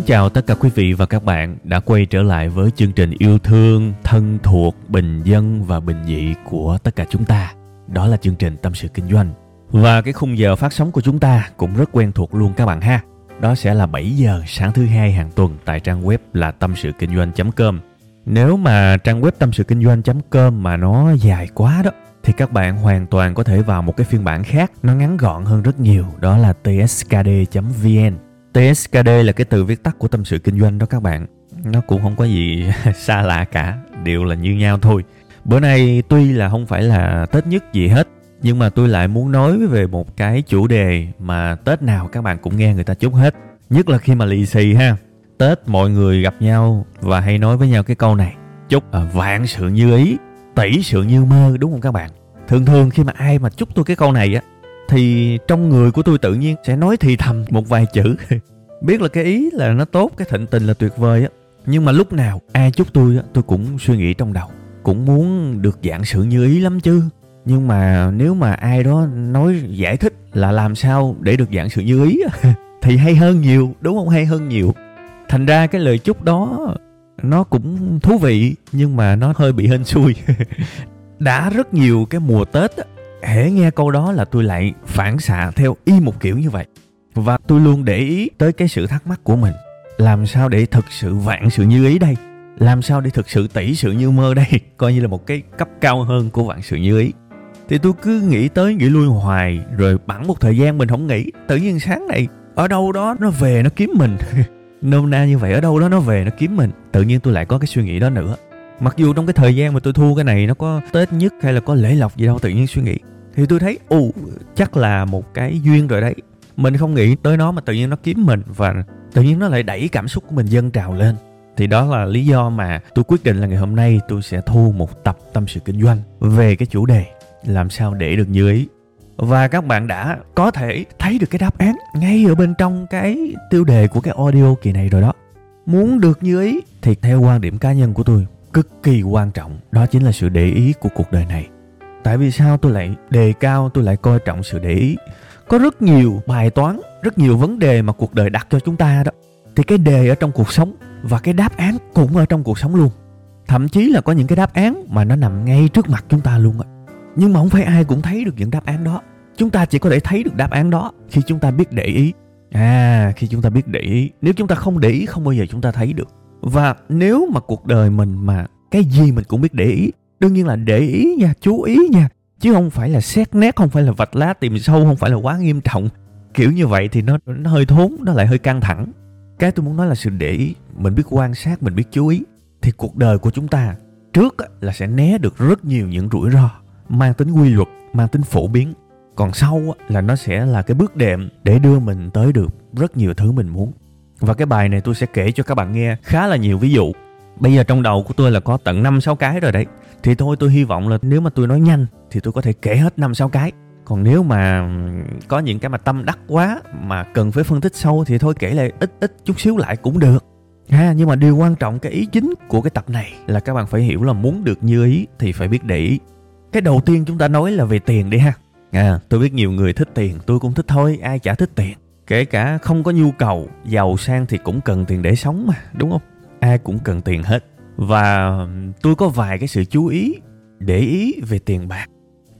Mến chào tất cả quý vị và các bạn đã quay trở lại với chương trình yêu thương, thân thuộc, bình dân và bình dị của tất cả chúng ta. Đó là chương trình Tâm sự Kinh doanh. Và cái khung giờ phát sóng của chúng ta cũng rất quen thuộc luôn các bạn ha. Đó sẽ là 7 giờ sáng thứ hai hàng tuần tại trang web là tâm sự kinh doanh.com. Nếu mà trang web tâm sự kinh doanh.com mà nó dài quá đó thì các bạn hoàn toàn có thể vào một cái phiên bản khác nó ngắn gọn hơn rất nhiều đó là tskd.vn TSKD là cái từ viết tắt của tâm sự kinh doanh đó các bạn. Nó cũng không có gì xa lạ cả đều là như nhau thôi. Bữa nay tuy là không phải là tết nhất gì hết nhưng mà tôi lại muốn nói về một cái chủ đề mà tết nào các bạn cũng nghe người ta chúc hết nhất là khi mà lì xì ha. Tết mọi người gặp nhau và hay nói với nhau cái câu này chúc à, vạn sự như ý tỷ sự như mơ đúng không các bạn? Thường thường khi mà ai mà chúc tôi cái câu này á thì trong người của tôi tự nhiên sẽ nói thì thầm một vài chữ. Biết là cái ý là nó tốt cái thịnh tình là tuyệt vời á. Nhưng mà lúc nào ai chúc tôi á tôi cũng suy nghĩ trong đầu cũng muốn được dạng sự như ý lắm chứ. Nhưng mà nếu mà ai đó nói giải thích là làm sao để được dạng sự như ý thì hay hơn nhiều đúng không? Hay hơn nhiều. Thành ra cái lời chúc đó nó cũng thú vị nhưng mà nó hơi bị hên xui. Đã rất nhiều cái mùa tết á, hễ nghe câu đó là tôi lại phản xạ theo y một kiểu như vậy. Và tôi luôn để ý tới cái sự thắc mắc của mình. Làm sao để thực sự vạn sự như ý đây? Làm sao để thực sự tỷ sự như mơ đây? Coi như là một cái cấp cao hơn của vạn sự như ý. Thì tôi cứ nghĩ tới nghĩ lui hoài, rồi bẵng một thời gian mình không nghĩ. Tự nhiên sáng này, ở đâu đó nó về nó kiếm mình. Nôm na như vậy, ở đâu đó nó về nó kiếm mình. Tự nhiên tôi lại có cái suy nghĩ đó nữa mặc dù trong cái thời gian mà tôi thu cái này nó có tết nhất hay là có lễ lộc gì đâu, tự nhiên suy nghĩ. Thì tôi thấy ù chắc là một cái duyên rồi đấy. Mình không nghĩ tới nó mà tự nhiên nó kiếm mình và tự nhiên nó lại đẩy cảm xúc của mình dâng trào lên. Thì đó là lý do mà tôi quyết định là ngày hôm nay tôi sẽ thu một tập tâm sự kinh doanh về cái chủ đề làm sao để được như ý. Và các bạn đã có thể thấy được cái đáp án ngay ở bên trong cái tiêu đề của cái audio kỳ này rồi đó. Muốn được như ý thì theo quan điểm cá nhân của tôi cực kỳ quan trọng. Đó chính là sự để ý của cuộc đời này. Tại vì sao tôi lại đề cao, tôi lại coi trọng sự để ý? Có rất nhiều bài toán, rất nhiều vấn đề mà cuộc đời đặt cho chúng ta đó. Thì cái đề ở trong cuộc sống và cái đáp án cũng ở trong cuộc sống luôn. Thậm chí là có những cái đáp án mà nó nằm ngay trước mặt chúng ta luôn á. Nhưng mà không phải ai cũng thấy được những đáp án đó. Chúng ta chỉ có thể thấy được đáp án đó khi chúng ta biết để ý. À khi chúng ta biết để ý. Nếu chúng ta không để ý, không bao giờ chúng ta thấy được và nếu mà cuộc đời mình mà cái gì mình cũng biết để ý, đương nhiên là để ý nha, chú ý nha, chứ không phải là xét nét, không phải là vạch lá tìm sâu, không phải là quá nghiêm trọng. Kiểu như vậy thì nó nó hơi thốn, nó lại hơi căng thẳng. Cái tôi muốn nói là sự để ý, mình biết quan sát, mình biết chú ý, thì cuộc đời của chúng ta trước là sẽ né được rất nhiều những rủi ro, mang tính quy luật, mang tính phổ biến. Còn sau là nó sẽ là cái bước đệm để đưa mình tới được rất nhiều thứ mình muốn và cái bài này tôi sẽ kể cho các bạn nghe khá là nhiều ví dụ. Bây giờ trong đầu của tôi là có tận năm, sáu cái rồi đấy. Thì thôi, tôi hy vọng là nếu mà tôi nói nhanh thì tôi có thể kể hết năm, sáu cái. Còn nếu mà có những cái mà tâm đắc quá mà cần phải phân tích sâu thì thôi kể lại ít ít chút xíu lại cũng được. Ha, nhưng mà điều quan trọng, cái ý chính của cái tập này là các bạn phải hiểu là muốn được như ý thì phải biết để ý. Cái đầu tiên chúng ta nói là về tiền đi ha. À tôi biết nhiều người thích tiền, tôi cũng thích thôi, ai chả thích tiền kể cả không có nhu cầu giàu sang thì cũng cần tiền để sống mà đúng không? Ai cũng cần tiền hết. Và tôi có vài cái sự chú ý để ý về tiền bạc.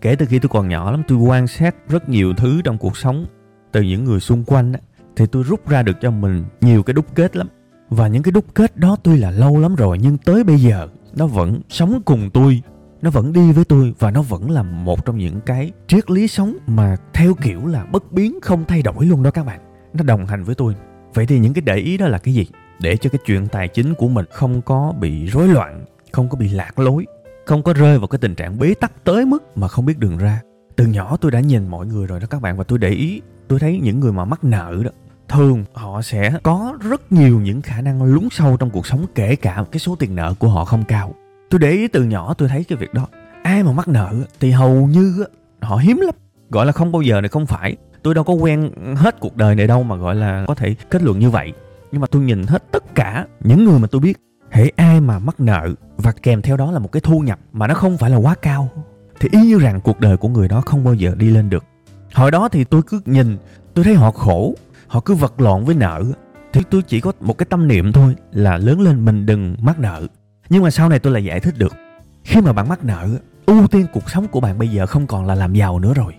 Kể từ khi tôi còn nhỏ lắm tôi quan sát rất nhiều thứ trong cuộc sống. Từ những người xung quanh á, thì tôi rút ra được cho mình nhiều cái đúc kết lắm. Và những cái đúc kết đó tuy là lâu lắm rồi nhưng tới bây giờ nó vẫn sống cùng tôi nó vẫn đi với tôi và nó vẫn là một trong những cái triết lý sống mà theo kiểu là bất biến, không thay đổi luôn đó các bạn. Nó đồng hành với tôi. Vậy thì những cái để ý đó là cái gì? Để cho cái chuyện tài chính của mình không có bị rối loạn, không có bị lạc lối, không có rơi vào cái tình trạng bế tắc tới mức mà không biết đường ra. Từ nhỏ tôi đã nhìn mọi người rồi đó các bạn và tôi để ý, tôi thấy những người mà mắc nợ đó, thường họ sẽ có rất nhiều những khả năng lún sâu trong cuộc sống, kể cả cái số tiền nợ của họ không cao tôi để ý từ nhỏ tôi thấy cái việc đó. Ai mà mắc nợ thì hầu như họ hiếm lắm. Gọi là không bao giờ này không phải. Tôi đâu có quen hết cuộc đời này đâu mà gọi là có thể kết luận như vậy. Nhưng mà tôi nhìn hết tất cả những người mà tôi biết, hễ ai mà mắc nợ và kèm theo đó là một cái thu nhập mà nó không phải là quá cao, thì y như rằng cuộc đời của người đó không bao giờ đi lên được. Hồi đó thì tôi cứ nhìn, tôi thấy họ khổ, họ cứ vật lộn với nợ, thì tôi chỉ có một cái tâm niệm thôi là lớn lên mình đừng mắc nợ nhưng mà sau này tôi lại giải thích được. Khi mà bạn mắc nợ, ưu tiên cuộc sống của bạn bây giờ không còn là làm giàu nữa rồi,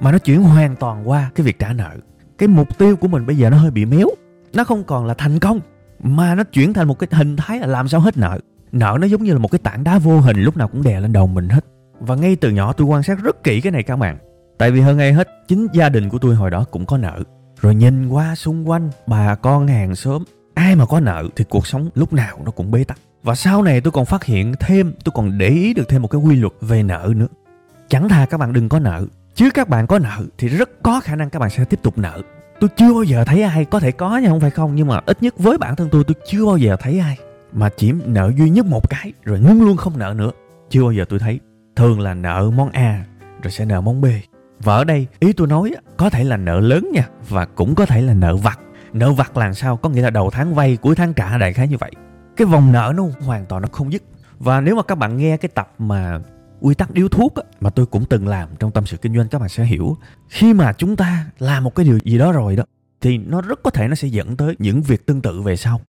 mà nó chuyển hoàn toàn qua cái việc trả nợ. Cái mục tiêu của mình bây giờ nó hơi bị méo, nó không còn là thành công, mà nó chuyển thành một cái hình thái là làm sao hết nợ. Nợ nó giống như là một cái tảng đá vô hình, lúc nào cũng đè lên đầu mình hết. Và ngay từ nhỏ tôi quan sát rất kỹ cái này các bạn. Tại vì hơn ai hết, chính gia đình của tôi hồi đó cũng có nợ. Rồi nhìn qua, xung quanh, bà con hàng xóm, ai mà có nợ thì cuộc sống lúc nào nó cũng bế tắc và sau này tôi còn phát hiện thêm, tôi còn để ý được thêm một cái quy luật về nợ nữa. Chẳng thà các bạn đừng có nợ. Chứ các bạn có nợ thì rất có khả năng các bạn sẽ tiếp tục nợ. Tôi chưa bao giờ thấy ai, có thể có nha, không phải không, nhưng mà ít nhất với bản thân tôi tôi chưa bao giờ thấy ai mà chỉ nợ duy nhất một cái, rồi ngưng luôn không nợ nữa. Chưa bao giờ tôi thấy. Thường là nợ món a, rồi sẽ nợ món b. Và ở đây, ý tôi nói có thể là nợ lớn nha, và cũng có thể là nợ vặt. Nợ vặt là sao? Có nghĩa là đầu tháng vay, cuối tháng trả đại khái như vậy cái vòng nợ nó hoàn toàn nó không dứt. Và nếu mà các bạn nghe cái tập mà quy tắc điếu thuốc á, mà tôi cũng từng làm trong tâm sự kinh doanh các bạn sẽ hiểu. Khi mà chúng ta làm một cái điều gì đó rồi đó thì nó rất có thể nó sẽ dẫn tới những việc tương tự về sau.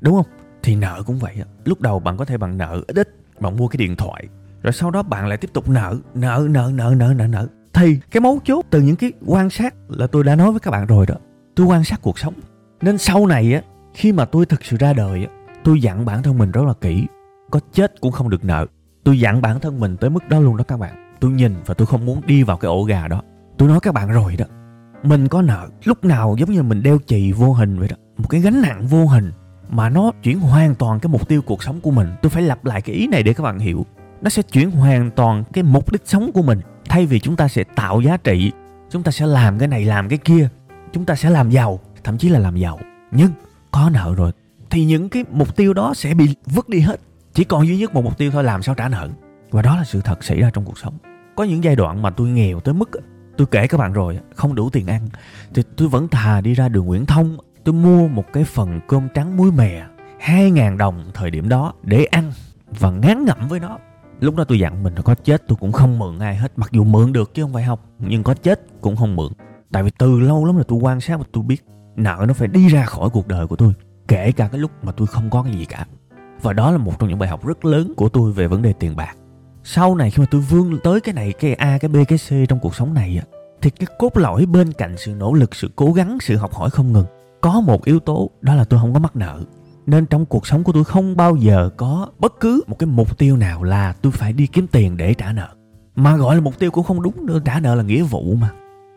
Đúng không? Thì nợ cũng vậy á. Lúc đầu bạn có thể bạn nợ ít ít bạn mua cái điện thoại rồi sau đó bạn lại tiếp tục nợ nợ nợ nợ nợ nợ nợ. Thì cái mấu chốt từ những cái quan sát là tôi đã nói với các bạn rồi đó. Tôi quan sát cuộc sống. Nên sau này á khi mà tôi thực sự ra đời á tôi dặn bản thân mình rất là kỹ. Có chết cũng không được nợ. Tôi dặn bản thân mình tới mức đó luôn đó các bạn. Tôi nhìn và tôi không muốn đi vào cái ổ gà đó. Tôi nói các bạn rồi đó, mình có nợ. Lúc nào giống như mình đeo chì vô hình vậy đó. Một cái gánh nặng vô hình mà nó chuyển hoàn toàn cái mục tiêu cuộc sống của mình. Tôi phải lặp lại cái ý này để các bạn hiểu. Nó sẽ chuyển hoàn toàn cái mục đích sống của mình. Thay vì chúng ta sẽ tạo giá trị, chúng ta sẽ làm cái này, làm cái kia, chúng ta sẽ làm giàu, thậm chí là làm giàu. Nhưng có nợ rồi thì những cái mục tiêu đó sẽ bị vứt đi hết. Chỉ còn duy nhất một mục tiêu thôi, làm sao trả nợ. Và đó là sự thật xảy ra trong cuộc sống. Có những giai đoạn mà tôi nghèo tới mức, tôi kể các bạn rồi, không đủ tiền ăn, thì tôi vẫn thà đi ra đường Nguyễn Thông, tôi mua một cái phần cơm trắng muối mè 2.000 đồng thời điểm đó để ăn và ngán ngẩm với nó. Lúc đó tôi dặn mình là có chết tôi cũng không mượn ai hết, mặc dù mượn được chứ không phải học, nhưng có chết cũng không mượn. Tại vì từ lâu lắm là tôi quan sát và tôi biết nợ nó phải đi ra khỏi cuộc đời của tôi kể cả cái lúc mà tôi không có cái gì cả. Và đó là một trong những bài học rất lớn của tôi về vấn đề tiền bạc. Sau này khi mà tôi vươn tới cái này, cái a, cái b, cái c trong cuộc sống này thì cái cốt lõi bên cạnh sự nỗ lực, sự cố gắng, sự học hỏi không ngừng, có một yếu tố, đó là tôi không có mắc nợ. Nên trong cuộc sống của tôi không bao giờ có bất cứ một cái mục tiêu nào là tôi phải đi kiếm tiền để trả nợ. Mà gọi là mục tiêu cũng không đúng nữa, trả nợ là nghĩa vụ mà.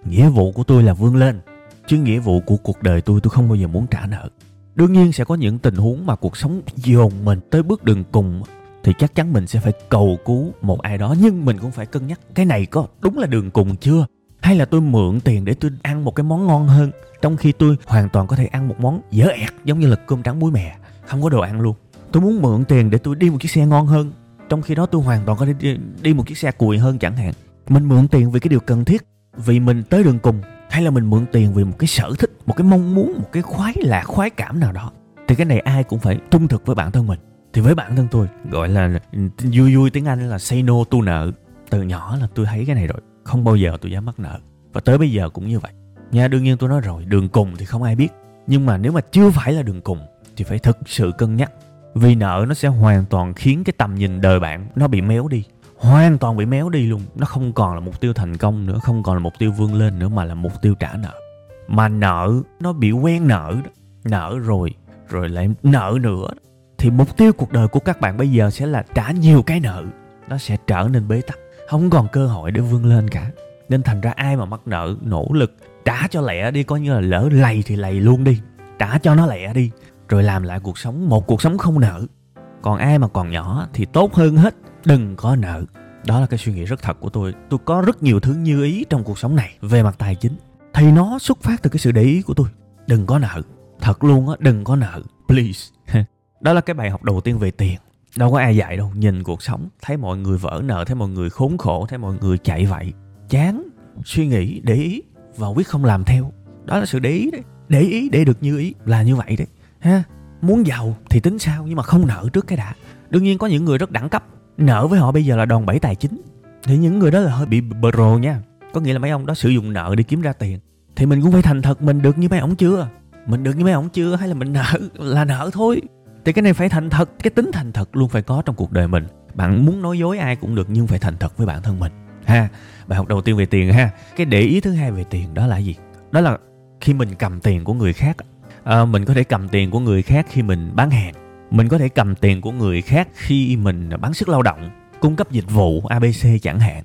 Nghĩa vụ của tôi là vươn lên, chứ nghĩa vụ của cuộc đời tôi tôi không bao giờ muốn trả nợ đương nhiên sẽ có những tình huống mà cuộc sống dồn mình tới bước đường cùng thì chắc chắn mình sẽ phải cầu cứu một ai đó. Nhưng mình cũng phải cân nhắc cái này có đúng là đường cùng chưa? Hay là tôi mượn tiền để tôi ăn một cái món ngon hơn trong khi tôi hoàn toàn có thể ăn một món dở ẹt giống như là cơm trắng muối mè không có đồ ăn luôn. Tôi muốn mượn tiền để tôi đi một chiếc xe ngon hơn trong khi đó tôi hoàn toàn có thể đi, đi một chiếc xe cùi hơn chẳng hạn. Mình mượn tiền vì cái điều cần thiết vì mình tới đường cùng hay là mình mượn tiền vì một cái sở thích, một cái mong muốn, một cái khoái lạc, khoái cảm nào đó, thì cái này ai cũng phải trung thực với bản thân mình. Thì với bản thân tôi, gọi là ừ, vui vui tiếng anh là say no tu nợ. Từ nhỏ là tôi thấy cái này rồi, không bao giờ tôi dám mắc nợ. Và tới bây giờ cũng như vậy. Nha, đương nhiên tôi nói rồi, đường cùng thì không ai biết. Nhưng mà nếu mà chưa phải là đường cùng, thì phải thực sự cân nhắc. Vì nợ nó sẽ hoàn toàn khiến cái tầm nhìn đời bạn nó bị méo đi hoàn toàn bị méo đi luôn. Nó không còn là mục tiêu thành công nữa, không còn là mục tiêu vươn lên nữa, mà là mục tiêu trả nợ. Mà nợ, nó bị quen nợ đó. Nợ rồi rồi lại nợ nữa. Thì mục tiêu cuộc đời của các bạn bây giờ sẽ là trả nhiều cái nợ. Nó sẽ trở nên bế tắc, không còn cơ hội để vươn lên cả. Nên thành ra ai mà mắc nợ, nỗ lực trả cho lẹ đi, coi như là lỡ lầy thì lầy luôn đi. Trả cho nó lẹ đi, rồi làm lại cuộc sống, một cuộc sống không nợ. Còn ai mà còn nhỏ thì tốt hơn hết đừng có nợ. Đó là cái suy nghĩ rất thật của tôi. Tôi có rất nhiều thứ như ý trong cuộc sống này. Về mặt tài chính, thì nó xuất phát từ cái sự để ý của tôi. Đừng có nợ. Thật luôn á, đừng có nợ. Please. Đó là cái bài học đầu tiên về tiền. Đâu có ai dạy đâu. Nhìn cuộc sống, thấy mọi người vỡ nợ, thấy mọi người khốn khổ, thấy mọi người chạy vậy. Chán, suy nghĩ, để ý và quyết không làm theo. Đó là sự để ý đấy. Để ý, để được như ý là như vậy đấy. Ha, muốn giàu thì tính sao nhưng mà không nợ trước cái đã. Đương nhiên có những người rất đẳng cấp nợ với họ bây giờ là đòn bẩy tài chính. Thì những người đó là hơi bị pro nha. Có nghĩa là mấy ông đó sử dụng nợ để kiếm ra tiền. Thì mình cũng phải thành thật mình được như mấy ông chưa? Mình được như mấy ông chưa hay là mình nợ là nợ thôi? Thì cái này phải thành thật cái tính thành thật luôn phải có trong cuộc đời mình. Bạn muốn nói dối ai cũng được nhưng phải thành thật với bản thân mình ha? Bài học đầu tiên về tiền ha. Cái để ý thứ hai về tiền đó là gì? Đó là khi mình cầm tiền của người khác à, mình có thể cầm tiền của người khác khi mình bán hàng mình có thể cầm tiền của người khác khi mình bán sức lao động, cung cấp dịch vụ abc chẳng hạn.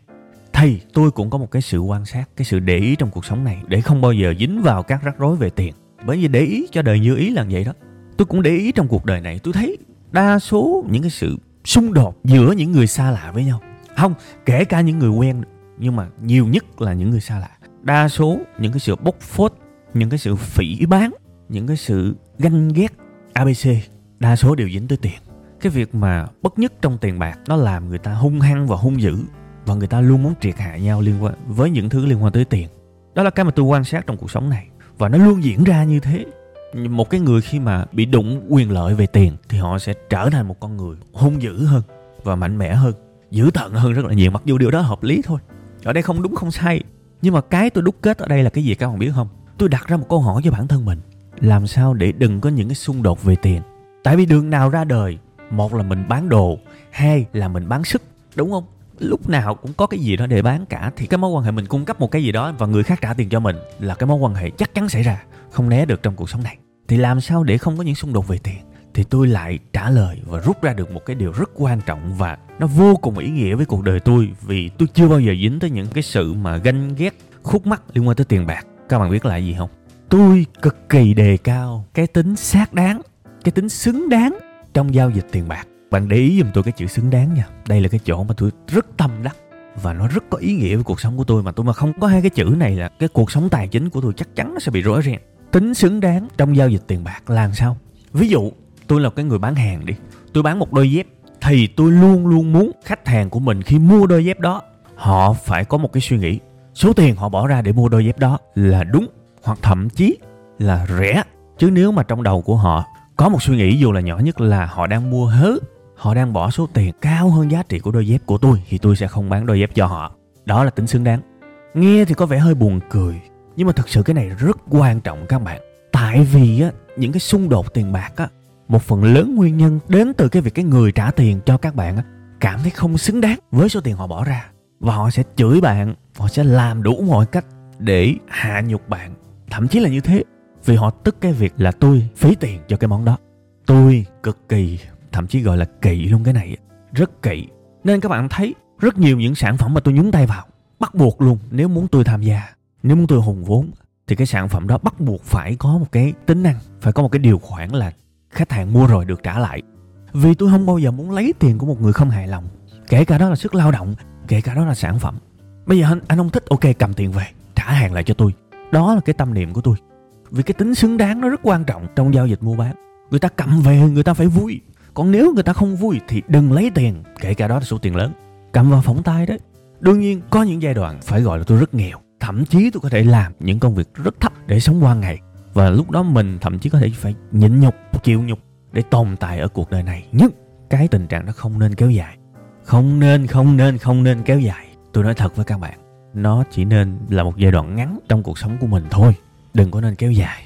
Thì tôi cũng có một cái sự quan sát, cái sự để ý trong cuộc sống này, để không bao giờ dính vào các rắc rối về tiền. Bởi vì để ý cho đời như ý là vậy đó. Tôi cũng để ý trong cuộc đời này, tôi thấy đa số những cái sự xung đột giữa những người xa lạ với nhau. Không, kể cả những người quen, nhưng mà nhiều nhất là những người xa lạ. Đa số những cái sự bốc phốt, những cái sự phỉ bán, những cái sự ganh ghét abc đa số đều dính tới tiền. Cái việc mà bất nhất trong tiền bạc nó làm người ta hung hăng và hung dữ và người ta luôn muốn triệt hạ nhau liên quan, với những thứ liên quan tới tiền. Đó là cái mà tôi quan sát trong cuộc sống này. Và nó luôn diễn ra như thế. Một cái người khi mà bị đụng quyền lợi về tiền thì họ sẽ trở thành một con người hung dữ hơn và mạnh mẽ hơn, dữ tận hơn rất là nhiều, mặc dù điều đó hợp lý thôi. Ở đây không đúng, không sai. Nhưng mà cái tôi đúc kết ở đây là cái gì các bạn biết không? Tôi đặt ra một câu hỏi cho bản thân mình. Làm sao để đừng có những cái xung đột về tiền? Tại vì đường nào ra đời, một là mình bán đồ, hai là mình bán sức, đúng không? Lúc nào cũng có cái gì đó để bán cả, thì cái mối quan hệ mình cung cấp một cái gì đó và người khác trả tiền cho mình là cái mối quan hệ chắc chắn xảy ra, không né được trong cuộc sống này. Thì làm sao để không có những xung đột về tiền? Thì tôi lại trả lời và rút ra được một cái điều rất quan trọng và nó vô cùng ý nghĩa với cuộc đời tôi vì tôi chưa bao giờ dính tới những cái sự mà ganh ghét, khúc mắc liên quan tới tiền bạc. Các bạn biết là gì không? Tôi cực kỳ đề cao cái tính xác đáng cái tính xứng đáng trong giao dịch tiền bạc. Bạn để ý giùm tôi cái chữ xứng đáng nha. Đây là cái chỗ mà tôi rất tâm đắc và nó rất có ý nghĩa với cuộc sống của tôi mà tôi mà không có hai cái chữ này là cái cuộc sống tài chính của tôi chắc chắn nó sẽ bị rối ren. Tính xứng đáng trong giao dịch tiền bạc là làm sao? Ví dụ, tôi là cái người bán hàng đi. Tôi bán một đôi dép thì tôi luôn luôn muốn khách hàng của mình khi mua đôi dép đó, họ phải có một cái suy nghĩ. Số tiền họ bỏ ra để mua đôi dép đó là đúng hoặc thậm chí là rẻ. Chứ nếu mà trong đầu của họ có một suy nghĩ dù là nhỏ nhất là họ đang mua hớ. Họ đang bỏ số tiền cao hơn giá trị của đôi dép của tôi thì tôi sẽ không bán đôi dép cho họ. Đó là tính xứng đáng. Nghe thì có vẻ hơi buồn cười, nhưng mà thực sự cái này rất quan trọng các bạn. Tại vì á, những cái xung đột tiền bạc á, một phần lớn nguyên nhân đến từ cái việc cái người trả tiền cho các bạn á, cảm thấy không xứng đáng với số tiền họ bỏ ra. Và họ sẽ chửi bạn, họ sẽ làm đủ mọi cách để hạ nhục bạn. Thậm chí là như thế vì họ tức cái việc là tôi phí tiền cho cái món đó. Tôi cực kỳ, thậm chí gọi là kỵ luôn cái này. Rất kỵ. Nên các bạn thấy, rất nhiều những sản phẩm mà tôi nhúng tay vào, bắt buộc luôn. Nếu muốn tôi tham gia, nếu muốn tôi hùng vốn, thì cái sản phẩm đó bắt buộc phải có một cái tính năng, phải có một cái điều khoản là khách hàng mua rồi được trả lại. Vì tôi không bao giờ muốn lấy tiền của một người không hài lòng, kể cả đó là sức lao động, kể cả đó là sản phẩm. Bây giờ anh anh không thích, ok, cầm tiền về, trả hàng lại cho tôi. Đó là cái tâm niệm của tôi vì cái tính xứng đáng nó rất quan trọng trong giao dịch mua bán. Người ta cầm về, người ta phải vui. Còn nếu người ta không vui thì đừng lấy tiền, kể cả đó là số tiền lớn. Cầm vào phỏng tay đấy. Đương nhiên, có những giai đoạn phải gọi là tôi rất nghèo. Thậm chí tôi có thể làm những công việc rất thấp để sống qua ngày. Và lúc đó mình thậm chí có thể phải nhịn nhục, chịu nhục để tồn tại ở cuộc đời này. Nhưng cái tình trạng đó không nên kéo dài. Không nên không nên không nên kéo dài. Tôi nói thật với các bạn, nó chỉ nên là một giai đoạn ngắn trong cuộc sống của mình thôi đừng có nên kéo dài.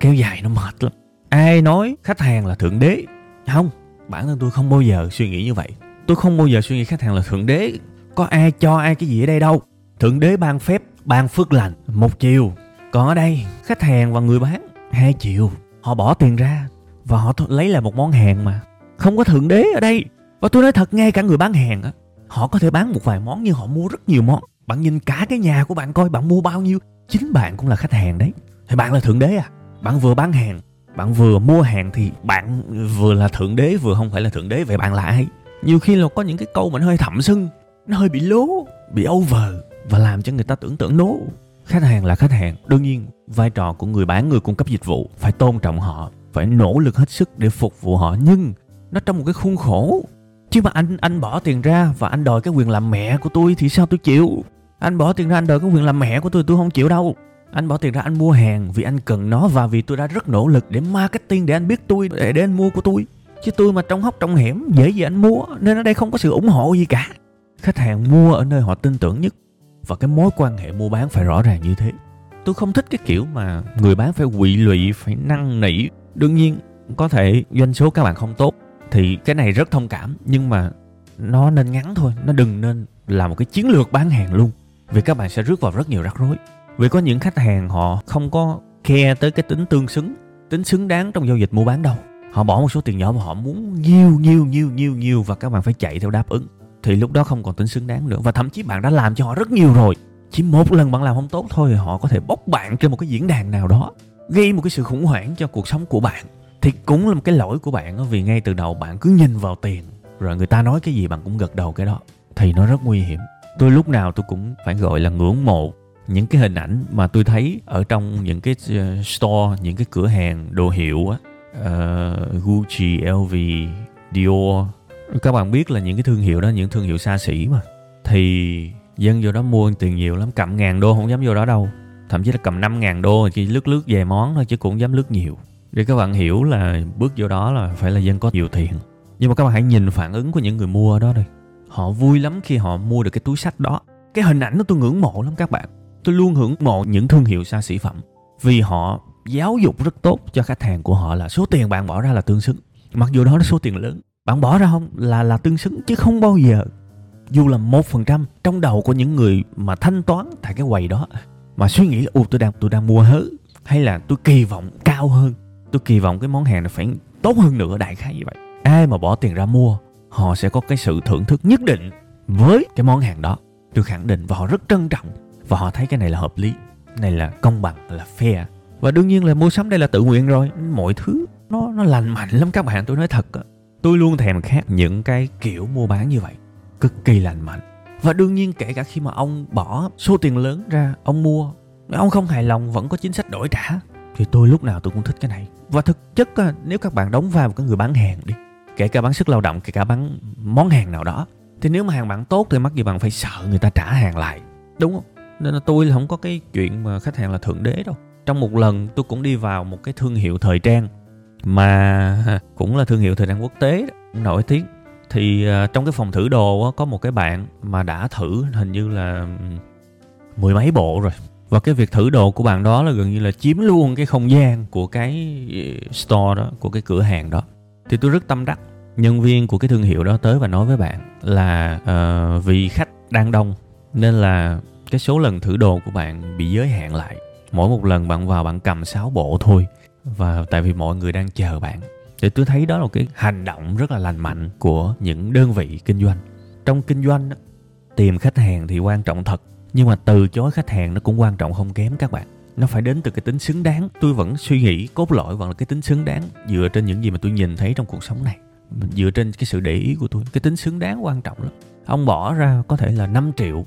Kéo dài nó mệt lắm. Ai nói khách hàng là thượng đế? Không, bản thân tôi không bao giờ suy nghĩ như vậy. Tôi không bao giờ suy nghĩ khách hàng là thượng đế. Có ai cho ai cái gì ở đây đâu. Thượng đế ban phép, ban phước lành, một chiều. Còn ở đây, khách hàng và người bán, hai chiều. họ bỏ tiền ra và họ lấy lại một món hàng mà. Không có thượng đế ở đây. Và tôi nói thật, ngay cả người bán hàng á, họ có thể bán một vài món nhưng họ mua rất nhiều món. Bạn nhìn cả cái nhà của bạn coi, bạn mua bao nhiêu? Chính bạn cũng là khách hàng đấy thì bạn là thượng đế à? Bạn vừa bán hàng, bạn vừa mua hàng thì bạn vừa là thượng đế, vừa không phải là thượng đế, vậy bạn là ai? Nhiều khi là có những cái câu mà nó hơi thậm sưng nó hơi bị lố, bị over và làm cho người ta tưởng tượng nố. Khách hàng là khách hàng. Đương nhiên, vai trò của người bán, người cung cấp dịch vụ phải tôn trọng họ, phải nỗ lực hết sức để phục vụ họ. Nhưng nó trong một cái khuôn khổ. Chứ mà anh anh bỏ tiền ra và anh đòi cái quyền làm mẹ của tôi thì sao tôi chịu? Anh bỏ tiền ra anh đòi cái quyền làm mẹ của tôi tôi không chịu đâu anh bỏ tiền ra anh mua hàng vì anh cần nó và vì tôi đã rất nỗ lực để marketing để anh biết tôi để, để anh mua của tôi. Chứ tôi mà trong hốc trong hẻm dễ gì anh mua nên ở đây không có sự ủng hộ gì cả. Khách hàng mua ở nơi họ tin tưởng nhất và cái mối quan hệ mua bán phải rõ ràng như thế. Tôi không thích cái kiểu mà người bán phải quỵ lụy phải năn nỉ. Đương nhiên có thể doanh số các bạn không tốt thì cái này rất thông cảm nhưng mà nó nên ngắn thôi nó đừng nên là một cái chiến lược bán hàng luôn vì các bạn sẽ rước vào rất nhiều rắc rối vì có những khách hàng họ không có khe tới cái tính tương xứng, tính xứng đáng trong giao dịch mua bán đâu. Họ bỏ một số tiền nhỏ mà họ muốn nhiều nhiều nhiều nhiều nhiều và các bạn phải chạy theo đáp ứng. Thì lúc đó không còn tính xứng đáng nữa và thậm chí bạn đã làm cho họ rất nhiều rồi. Chỉ một lần bạn làm không tốt thôi, họ có thể bóc bạn trên một cái diễn đàn nào đó, gây một cái sự khủng hoảng cho cuộc sống của bạn. Thì cũng là một cái lỗi của bạn vì ngay từ đầu bạn cứ nhìn vào tiền, rồi người ta nói cái gì bạn cũng gật đầu cái đó. Thì nó rất nguy hiểm. Tôi lúc nào tôi cũng phải gọi là ngưỡng mộ những cái hình ảnh mà tôi thấy ở trong những cái ờ, store những cái cửa hàng đồ hiệu á uh, Gucci, LV, Dior. Các bạn biết là những cái thương hiệu đó những thương hiệu xa xỉ mà. Thì dân vô đó mua tiền nhiều lắm cầm ngàn đô không dám vô đó đâu. Thậm chí là cầm năm ngàn đô chỉ lướt lướt về món thôi chứ cũng dám lướt nhiều. Để các bạn hiểu là bước vô đó là phải là dân có nhiều tiền. Nhưng mà các bạn hãy nhìn phản ứng của những người mua ở đó đây họ vui lắm khi họ mua được cái túi sách đó. Cái hình ảnh đó tôi ngưỡng mộ lắm các bạn tôi luôn hưởng mộ những thương hiệu xa xỉ phẩm. Vì họ giáo dục rất tốt cho khách hàng của họ là số tiền bạn bỏ ra là tương xứng. Mặc dù đó là số tiền lớn, bạn bỏ ra không là là tương xứng chứ không bao giờ. Dù là một phần trăm trong đầu của những người mà thanh toán tại cái quầy đó, mà suy nghĩ là ô tôi đang tôi đang mua hớ, hay là, tôi kỳ vọng cao hơn, tôi kỳ vọng cái món hàng này phải tốt hơn nữa, đại khái như vậy. Ai mà bỏ tiền ra mua, họ sẽ có cái sự thưởng thức nhất định với cái món hàng đó. Tôi khẳng định và họ rất trân trọng và họ thấy cái này là hợp lý, này là công bằng, là fair. Và đương nhiên là mua sắm đây là tự nguyện rồi. Mọi thứ nó nó lành mạnh lắm các bạn, tôi nói thật tôi luôn thèm khát những cái kiểu mua bán như vậy, cực kỳ lành mạnh. Và đương nhiên kể cả khi mà ông bỏ số tiền lớn ra, ông mua, ông không hài lòng, vẫn có chính sách đổi trả, thì tôi lúc nào tôi cũng thích cái này. Và thực chất nếu các bạn đóng vai một cái người bán hàng đi, kể cả bán sức lao động, kể cả bán món hàng nào đó, thì nếu mà hàng bạn tốt thì mắc gì bạn phải sợ người ta trả hàng lại, đúng không? Nên là tôi là không có cái chuyện mà khách hàng là thượng đế đâu. Trong một lần tôi cũng đi vào một cái thương hiệu thời trang mà cũng là thương hiệu thời trang quốc tế nổi tiếng. Thì à, trong cái phòng thử đồ có một cái bạn mà đã thử hình như là mười mấy bộ rồi. Và cái việc thử đồ của bạn đó là gần như là chiếm luôn cái không gian của cái ờ, store đó của cái cửa hàng đó. Thì tôi rất tâm đắc nhân viên của cái thương hiệu đó tới và nói với bạn là uh, vì khách đang đông nên là cái số lần thử đồ của bạn bị giới hạn lại. Mỗi một lần bạn vào bạn cầm 6 bộ thôi. Và tại vì mọi người đang chờ bạn. Thì tôi thấy đó là cái hành động rất là lành mạnh của những đơn vị kinh doanh. Trong kinh doanh tìm khách hàng thì quan trọng thật. Nhưng mà từ chối khách hàng nó cũng quan trọng không kém các bạn. Nó phải đến từ cái tính xứng đáng. Tôi vẫn suy nghĩ cốt lõi vẫn là cái tính xứng đáng dựa trên những gì mà tôi nhìn thấy trong cuộc sống này. Dựa trên cái sự để ý của tôi. Cái tính xứng đáng quan trọng lắm. Ông bỏ ra có thể là 5 triệu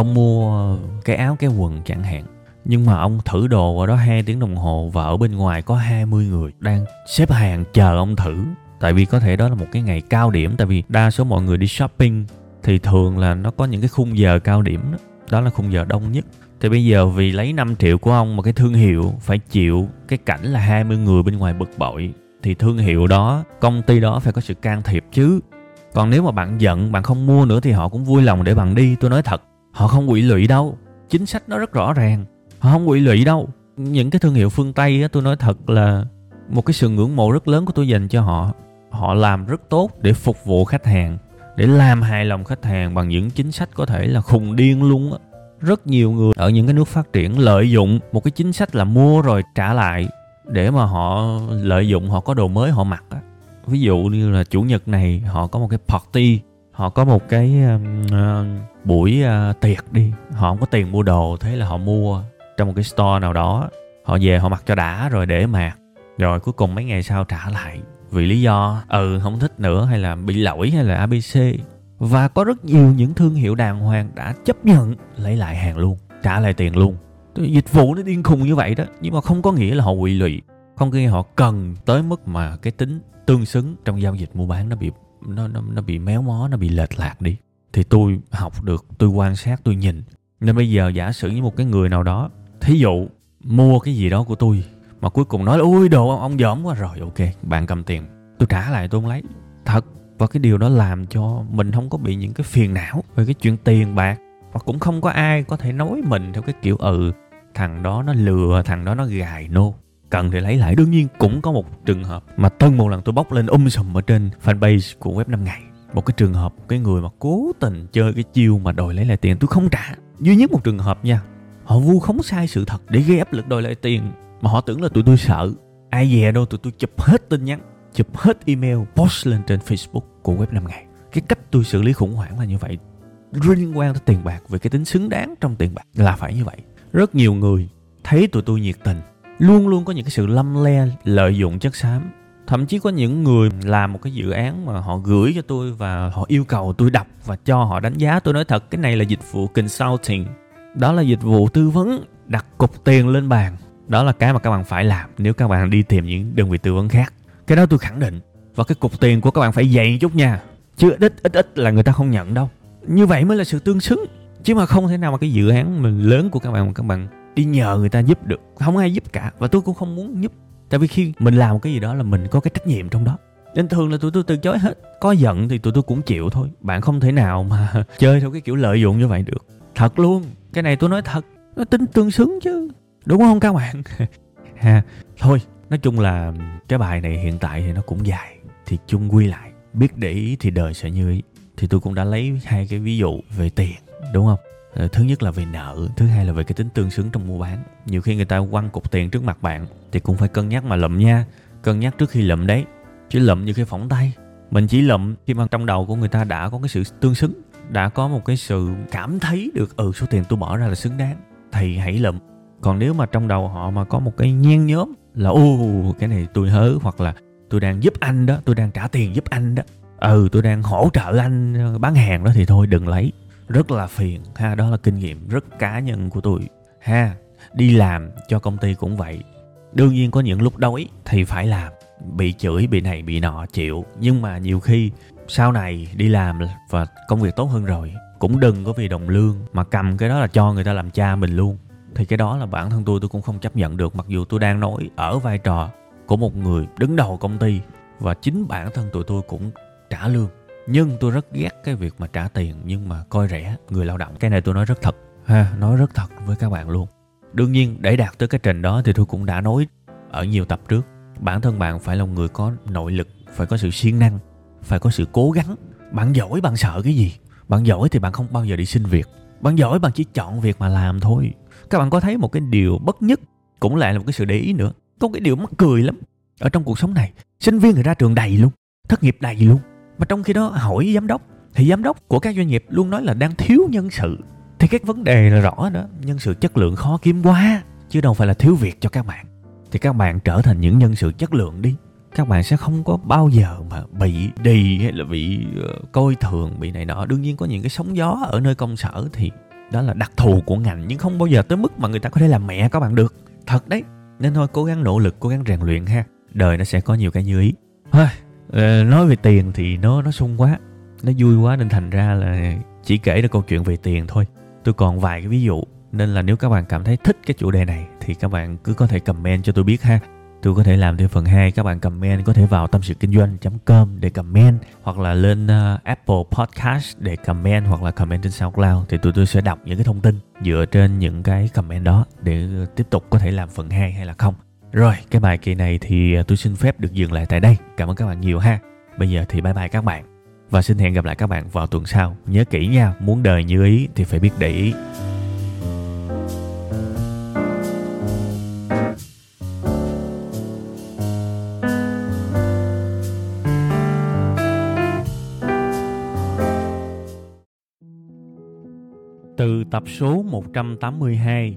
ông mua cái áo cái quần chẳng hạn nhưng mà ông thử đồ ở đó 2 tiếng đồng hồ và ở bên ngoài có 20 người đang xếp hàng chờ ông thử. Tại vì có thể đó là một cái ngày cao điểm tại vì đa số mọi người đi shopping thì thường là nó có những cái khung giờ cao điểm đó. Đó là khung giờ đông nhất. Thì bây giờ vì lấy 5 triệu của ông mà cái thương hiệu phải chịu cái cảnh là 20 người bên ngoài bực bội thì thương hiệu đó, công ty đó phải có sự can thiệp chứ. Còn nếu mà bạn giận, bạn không mua nữa thì họ cũng vui lòng để bạn đi. Tôi nói thật, họ không quỵ lụy đâu. Chính sách nó rất rõ ràng. Họ không quỵ lụy đâu. Những cái thương hiệu phương tây á, tôi nói thật là một cái sự ngưỡng mộ rất lớn của tôi dành cho họ. Họ làm rất tốt để phục vụ khách hàng, để làm hài lòng khách hàng bằng những chính sách có thể là khùng điên luôn á. Rất nhiều người ở những cái nước phát triển lợi dụng một cái chính sách là mua rồi trả lại để mà họ lợi dụng, họ có đồ mới, họ mặc á. Ví dụ như là chủ nhật này, họ có một cái party họ có một cái uh, buổi uh, tiệc đi. Họ không có tiền mua đồ thế là họ mua trong một cái store nào đó. Họ về họ mặc cho đã rồi để mạc. Rồi cuối cùng mấy ngày sau trả lại vì lý do ừ không thích nữa hay là bị lỗi hay là abc và có rất nhiều những thương hiệu đàng hoàng đã chấp nhận lấy lại hàng luôn trả lại tiền luôn. Dịch vụ nó điên khùng như vậy đó nhưng mà không có nghĩa là họ quỵ lụy. Không có nghĩa họ cần tới mức mà cái tính tương xứng trong giao dịch mua bán nó bị nó nó nó bị méo mó nó bị lệch lạc đi. Thì tôi học được tôi quan sát tôi nhìn. Nên bây giờ giả sử như một cái người nào đó thí dụ mua cái gì đó của tôi mà cuối cùng nói là ui đồ ông, ông dởm quá. Rồi ok bạn cầm tiền. Tôi trả lại tôi không lấy. Thật. Và cái điều đó làm cho mình không có bị những cái phiền não về cái chuyện tiền bạc. Và cũng không có ai có thể nói mình theo cái kiểu ừ thằng đó nó lừa thằng đó nó gài nô cần thì lấy lại. Đương nhiên cũng có một trường hợp mà tân một lần tôi bóc lên um sùm ở trên fanpage của web 5 ngày. Một cái trường hợp, cái người mà cố tình chơi cái chiêu mà đòi lấy lại tiền, tôi không trả. Duy nhất một trường hợp nha, họ vu khống sai sự thật để gây áp lực đòi lại tiền mà họ tưởng là tụi tôi sợ. Ai dè đâu tụi tôi chụp hết tin nhắn, chụp hết email, post lên trên facebook của web 5 ngày. Cái cách tôi xử lý khủng hoảng là như vậy. Liên quan tới tiền bạc, về cái tính xứng đáng trong tiền bạc là phải như vậy. Rất nhiều người thấy tụi tôi nhiệt tình luôn luôn có những cái sự lâm le, lợi dụng chất xám. Thậm chí có những người làm một cái dự án mà họ gửi cho tôi và họ yêu cầu tôi đọc và cho họ đánh giá. Tôi nói thật, cái này là dịch vụ consulting. Đó là dịch vụ tư vấn, đặt cục tiền lên bàn. Đó là cái mà các bạn phải làm nếu các bạn đi tìm những đơn vị tư vấn khác. Cái đó tôi khẳng định. Và cái cục tiền của các bạn phải dày chút nha. Chứ ít ít ít là người ta không nhận đâu. Như vậy mới là sự tương xứng. Chứ mà không thể nào mà cái dự án mình lớn của các bạn mà các bạn đi nhờ người ta giúp được. Không ai giúp cả và tôi cũng không muốn giúp. Tại vì khi mình làm một cái gì đó là mình có cái trách nhiệm trong đó. Nên thường là tụi tôi từ chối hết. Có giận thì tụi tôi cũng chịu thôi. Bạn không thể nào mà chơi theo cái kiểu lợi dụng như vậy được. Thật luôn. Cái này tôi nói thật. Nó tính tương xứng chứ. Đúng không các bạn? Ha. Thôi, nói chung là cái bài này hiện tại thì nó cũng dài. Thì chung quy lại, biết để ý thì đời sẽ như ý. Thì tôi cũng đã lấy hai cái ví dụ về tiền, đúng không? Ờ, thứ nhất là về nợ, thứ hai là về cái tính tương xứng trong mua bán. Nhiều khi người ta quăng cục tiền trước mặt bạn thì cũng phải cân nhắc mà lụm nha. Cân nhắc trước khi lụm đấy. Chứ lụm như khi phỏng tay. Mình chỉ lụm khi mà trong đầu của người ta đã có cái sự tương xứng, đã có một cái sự cảm thấy được ừ số tiền tôi bỏ ra là xứng đáng, thì hãy lụm. Còn nếu mà trong đầu họ mà có một cái nhen nhóm là ô cái này tôi hớ hoặc là, tôi đang giúp anh đó, tôi đang trả tiền giúp anh đó. Ừ tôi đang hỗ trợ anh ờ, bán hàng đó thì thôi, đừng lấy rất là phiền, ha, đó là kinh nghiệm rất cá nhân của tôi ha. Đi làm cho công ty cũng vậy. Đương nhiên có những lúc đói thì phải làm, bị chửi, bị này, bị nọ, chịu. Nhưng mà nhiều khi sau này đi làm và công việc tốt hơn rồi, cũng đừng có vì đồng lương mà cầm cái đó là cho người ta làm cha mình luôn. Thì cái đó là bản thân tôi tôi cũng không chấp nhận được. Mặc dù tôi đang nói ở vai trò của một người đứng đầu công ty và chính bản thân tụi tôi cũng trả lương nhưng tôi rất ghét cái việc mà trả tiền, nhưng mà coi rẻ, người lao động. Cái này tôi nói rất thật. Ha, nói rất thật với các bạn luôn. Đương nhiên, để đạt tới cái trình đó thì tôi cũng đã nói ở nhiều tập trước. Bản thân bạn phải là một người có nội lực, phải có sự siêng năng, phải có sự cố gắng. Bạn giỏi, bạn sợ cái gì? Bạn giỏi thì bạn không bao giờ đi xin việc. Bạn giỏi, bạn chỉ chọn việc mà làm thôi. Các bạn có thấy một cái điều bất nhất cũng lại là một cái sự để ý nữa. Có cái điều mắc cười lắm ở trong cuộc sống này. Sinh viên người ra trường đầy luôn, thất nghiệp đầy luôn mà trong khi đó hỏi giám đốc thì giám đốc của các doanh nghiệp luôn nói là đang thiếu nhân sự. Thì các vấn đề là rõ đó nhân sự chất lượng khó kiếm quá chứ đâu phải là thiếu việc cho các bạn. Thì các bạn trở thành những nhân sự chất lượng đi. Các bạn sẽ không có bao giờ mà bị đì hay là bị uh, coi thường bị này nọ. Đương nhiên có những cái sóng gió ở nơi công sở thì đó là đặc thù của ngành nhưng không bao giờ tới mức mà người ta có thể làm mẹ các bạn được. Thật đấy. Nên thôi cố gắng nỗ lực cố gắng rèn luyện ha. Đời nó sẽ có nhiều cái như ý. Thôi. Ờ, nói về tiền thì nó nó sung quá. Nó vui quá nên thành ra là chỉ kể được câu chuyện về tiền thôi. Tôi còn vài cái ví dụ nên là nếu các bạn cảm thấy thích cái chủ đề này thì các bạn cứ có thể comment cho tôi biết ha. Tôi có thể làm thêm phần 2 các bạn comment có thể vào tâm sự kinh doanh.com để comment hoặc là lên uh, Apple Podcast để comment hoặc là comment trên SoundCloud thì tụi tôi sẽ đọc những cái thông tin dựa trên những cái comment đó để tiếp tục có thể làm phần 2 hay là không. Rồi, cái bài kỳ này thì à, tôi xin phép được dừng lại tại đây. Cảm ơn các bạn nhiều ha. Bây giờ thì bye bye các bạn. Và xin hẹn gặp lại các bạn vào tuần sau. Nhớ kỹ nha, muốn đời như ý thì phải biết để ý. Từ tập số 182